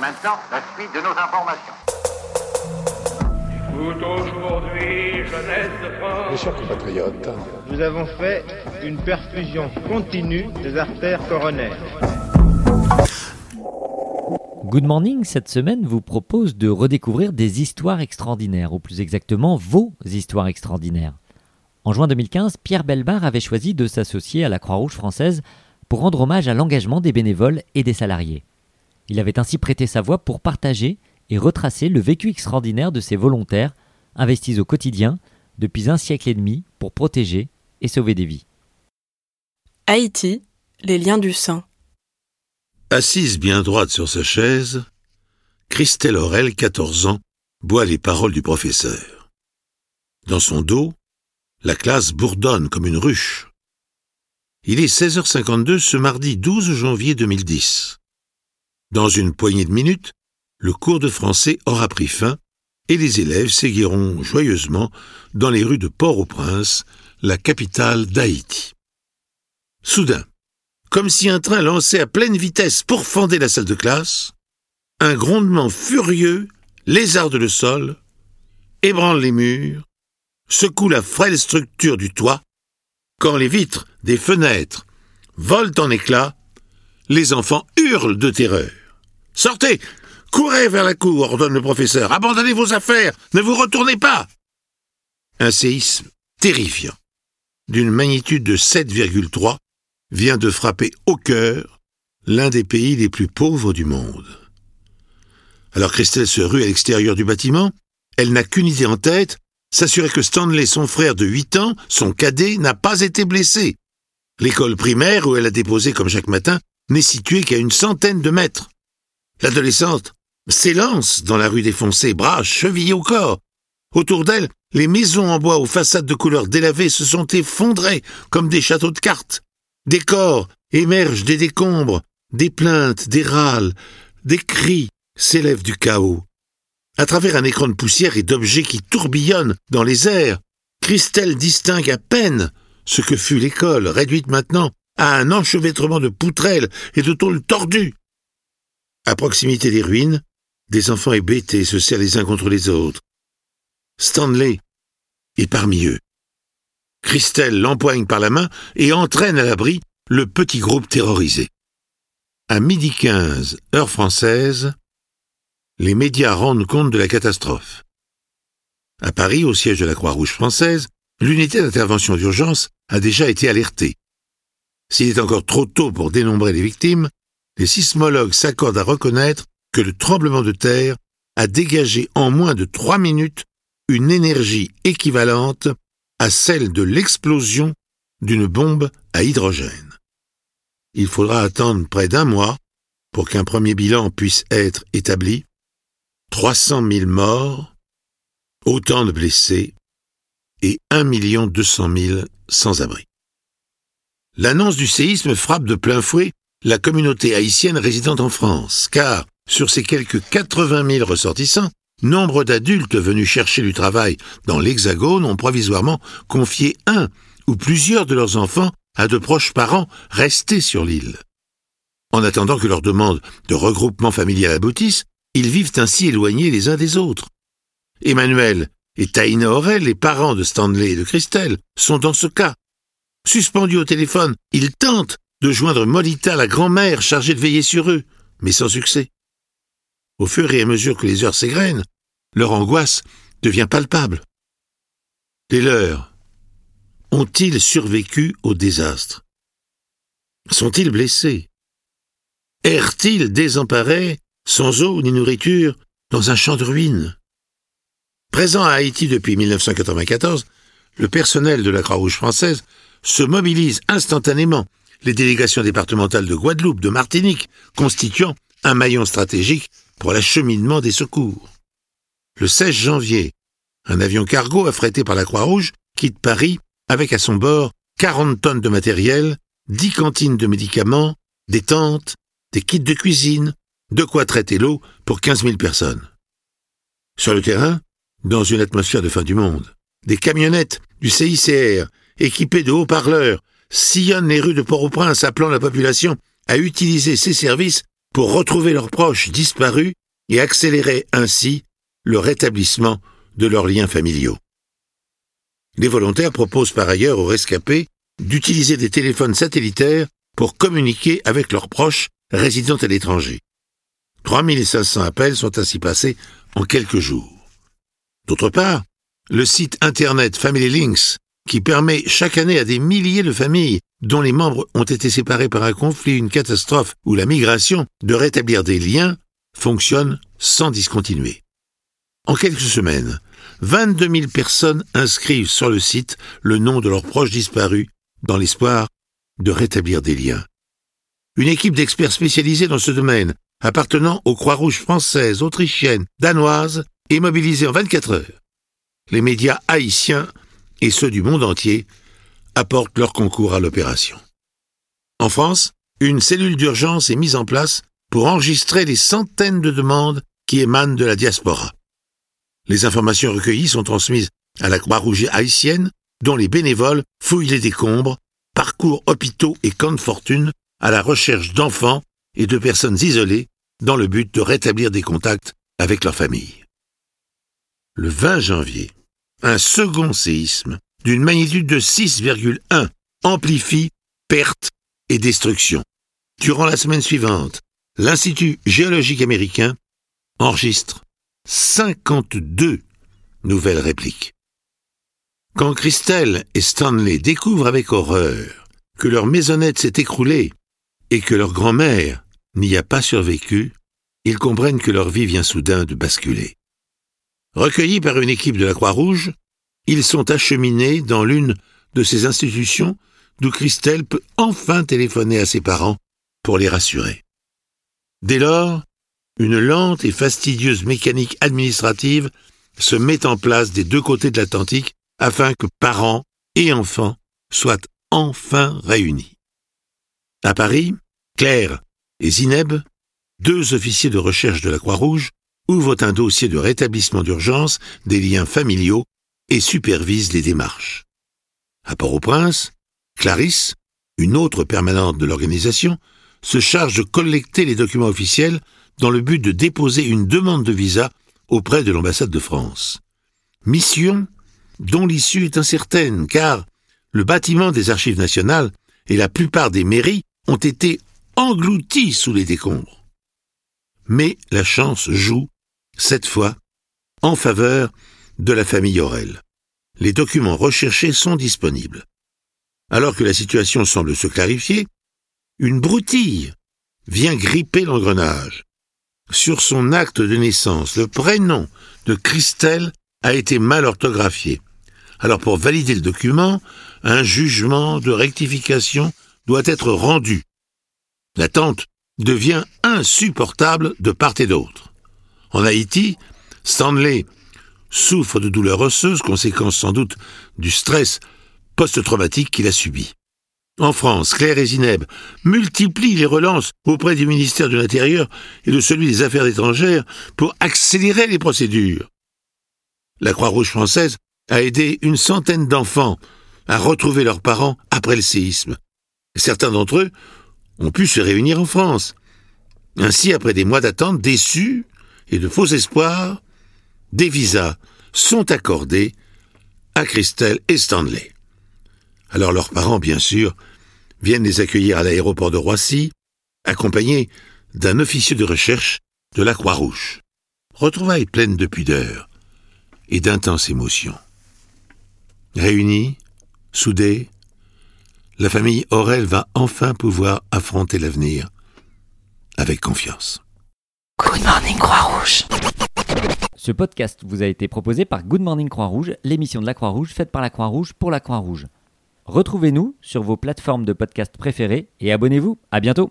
Maintenant, la suite de nos informations. aujourd'hui, jeunesse de France. Mes chers compatriotes, nous avons fait une perfusion continue des artères coronaires. Good Morning, cette semaine, vous propose de redécouvrir des histoires extraordinaires, ou plus exactement vos histoires extraordinaires. En juin 2015, Pierre Belbar avait choisi de s'associer à la Croix-Rouge française pour rendre hommage à l'engagement des bénévoles et des salariés. Il avait ainsi prêté sa voix pour partager et retracer le vécu extraordinaire de ces volontaires investis au quotidien depuis un siècle et demi pour protéger et sauver des vies. Haïti, les liens du sang. Assise bien droite sur sa chaise, Christelle Aurel, 14 ans, boit les paroles du professeur. Dans son dos, la classe bourdonne comme une ruche. Il est 16h52 ce mardi 12 janvier 2010. Dans une poignée de minutes, le cours de français aura pris fin et les élèves séguiront joyeusement dans les rues de Port-au-Prince, la capitale d'Haïti. Soudain, comme si un train lançait à pleine vitesse pour fonder la salle de classe, un grondement furieux lézarde le sol, ébranle les murs, secoue la frêle structure du toit, quand les vitres des fenêtres volent en éclats, les enfants hurlent de terreur. Sortez Courez vers la cour, ordonne le professeur. Abandonnez vos affaires. Ne vous retournez pas. Un séisme terrifiant, d'une magnitude de 7,3, vient de frapper au cœur l'un des pays les plus pauvres du monde. Alors Christelle se rue à l'extérieur du bâtiment. Elle n'a qu'une idée en tête, s'assurer que Stanley, son frère de 8 ans, son cadet, n'a pas été blessé. L'école primaire où elle a déposé comme chaque matin n'est située qu'à une centaine de mètres. L'adolescente s'élance dans la rue défoncée, bras chevillés au corps. Autour d'elle, les maisons en bois aux façades de couleur délavées se sont effondrées comme des châteaux de cartes. Des corps émergent des décombres, des plaintes, des râles, des cris s'élèvent du chaos. À travers un écran de poussière et d'objets qui tourbillonnent dans les airs, Christelle distingue à peine ce que fut l'école, réduite maintenant à un enchevêtrement de poutrelles et de tôles tordues. À proximité des ruines, des enfants hébétés se serrent les uns contre les autres. Stanley est parmi eux. Christelle l'empoigne par la main et entraîne à l'abri le petit groupe terrorisé. À midi 15, heure française, les médias rendent compte de la catastrophe. À Paris, au siège de la Croix-Rouge française, l'unité d'intervention d'urgence a déjà été alertée. S'il est encore trop tôt pour dénombrer les victimes, les sismologues s'accordent à reconnaître que le tremblement de terre a dégagé en moins de trois minutes une énergie équivalente à celle de l'explosion d'une bombe à hydrogène. Il faudra attendre près d'un mois pour qu'un premier bilan puisse être établi. 300 000 morts, autant de blessés et 1 200 000 sans-abri. L'annonce du séisme frappe de plein fouet la communauté haïtienne résidente en France, car sur ces quelques 80 000 ressortissants, nombre d'adultes venus chercher du travail dans l'Hexagone ont provisoirement confié un ou plusieurs de leurs enfants à de proches parents restés sur l'île. En attendant que leur demande de regroupement familial aboutisse, ils vivent ainsi éloignés les uns des autres. Emmanuel et Taïna Aurel, les parents de Stanley et de Christelle, sont dans ce cas. Suspendus au téléphone, ils tentent de joindre Molita, la grand-mère chargée de veiller sur eux, mais sans succès. Au fur et à mesure que les heures s'égrènent, leur angoisse devient palpable. Les leurs ont-ils survécu au désastre? Sont-ils blessés? Errent-ils désemparés, sans eau ni nourriture, dans un champ de ruines? Présent à Haïti depuis 1994, le personnel de la Croix-Rouge française se mobilise instantanément les délégations départementales de Guadeloupe, de Martinique, constituant un maillon stratégique pour l'acheminement des secours. Le 16 janvier, un avion cargo affrété par la Croix-Rouge quitte Paris avec à son bord 40 tonnes de matériel, 10 cantines de médicaments, des tentes, des kits de cuisine, de quoi traiter l'eau pour 15 000 personnes. Sur le terrain, dans une atmosphère de fin du monde, des camionnettes du CICR, équipées de haut-parleurs, sillonnent les rues de Port-au-Prince appelant la population à utiliser ces services pour retrouver leurs proches disparus et accélérer ainsi le rétablissement de leurs liens familiaux. Les volontaires proposent par ailleurs aux rescapés d'utiliser des téléphones satellitaires pour communiquer avec leurs proches résidant à l'étranger. 3500 appels sont ainsi passés en quelques jours. D'autre part, le site internet Family Links, qui permet chaque année à des milliers de familles dont les membres ont été séparés par un conflit, une catastrophe ou la migration de rétablir des liens, fonctionne sans discontinuer. En quelques semaines, 22 000 personnes inscrivent sur le site le nom de leurs proches disparus dans l'espoir de rétablir des liens. Une équipe d'experts spécialisés dans ce domaine, appartenant aux Croix-Rouges françaises, autrichiennes, danoises, est mobilisée en 24 heures. Les médias haïtiens et ceux du monde entier apportent leur concours à l'opération. En France, une cellule d'urgence est mise en place pour enregistrer les centaines de demandes qui émanent de la diaspora. Les informations recueillies sont transmises à la Croix-Rouge haïtienne, dont les bénévoles fouillent les décombres, parcourent hôpitaux et camps de fortune à la recherche d'enfants et de personnes isolées dans le but de rétablir des contacts avec leur famille. Le 20 janvier, un second séisme d'une magnitude de 6,1 amplifie pertes et destructions. Durant la semaine suivante, l'Institut géologique américain enregistre 52 nouvelles répliques. Quand Christelle et Stanley découvrent avec horreur que leur maisonnette s'est écroulée et que leur grand-mère n'y a pas survécu, ils comprennent que leur vie vient soudain de basculer. Recueillis par une équipe de la Croix-Rouge, ils sont acheminés dans l'une de ces institutions d'où Christelle peut enfin téléphoner à ses parents pour les rassurer. Dès lors, une lente et fastidieuse mécanique administrative se met en place des deux côtés de l'Atlantique afin que parents et enfants soient enfin réunis. À Paris, Claire et Zineb, deux officiers de recherche de la Croix-Rouge, ouvrent un dossier de rétablissement d'urgence des liens familiaux et supervisent les démarches. À Port-au-Prince, Clarisse, une autre permanente de l'organisation, se charge de collecter les documents officiels dans le but de déposer une demande de visa auprès de l'ambassade de France. Mission dont l'issue est incertaine, car le bâtiment des archives nationales et la plupart des mairies ont été engloutis sous les décombres. Mais la chance joue, cette fois, en faveur de la famille Aurel. Les documents recherchés sont disponibles. Alors que la situation semble se clarifier, une broutille vient gripper l'engrenage. Sur son acte de naissance, le prénom de Christelle a été mal orthographié. Alors pour valider le document, un jugement de rectification doit être rendu. L'attente devient insupportable de part et d'autre. En Haïti, Stanley souffre de douleurs osseuses, conséquence sans doute du stress post-traumatique qu'il a subi. En France, Claire et Zineb multiplient les relances auprès du ministère de l'Intérieur et de celui des Affaires étrangères pour accélérer les procédures. La Croix-Rouge française a aidé une centaine d'enfants à retrouver leurs parents après le séisme. Certains d'entre eux ont pu se réunir en France. Ainsi, après des mois d'attente déçus et de faux espoirs, des visas sont accordés à Christelle et Stanley. Alors leurs parents, bien sûr, viennent les accueillir à l'aéroport de Roissy, accompagnés d'un officier de recherche de la Croix-Rouge. Retrouvailles pleines de pudeur et d'intenses émotions. Réunis, soudés, la famille Aurel va enfin pouvoir affronter l'avenir avec confiance. Good morning Croix-Rouge. Ce podcast vous a été proposé par Good Morning Croix-Rouge, l'émission de la Croix-Rouge faite par la Croix-Rouge pour la Croix-Rouge. Retrouvez-nous sur vos plateformes de podcast préférées et abonnez-vous. À bientôt.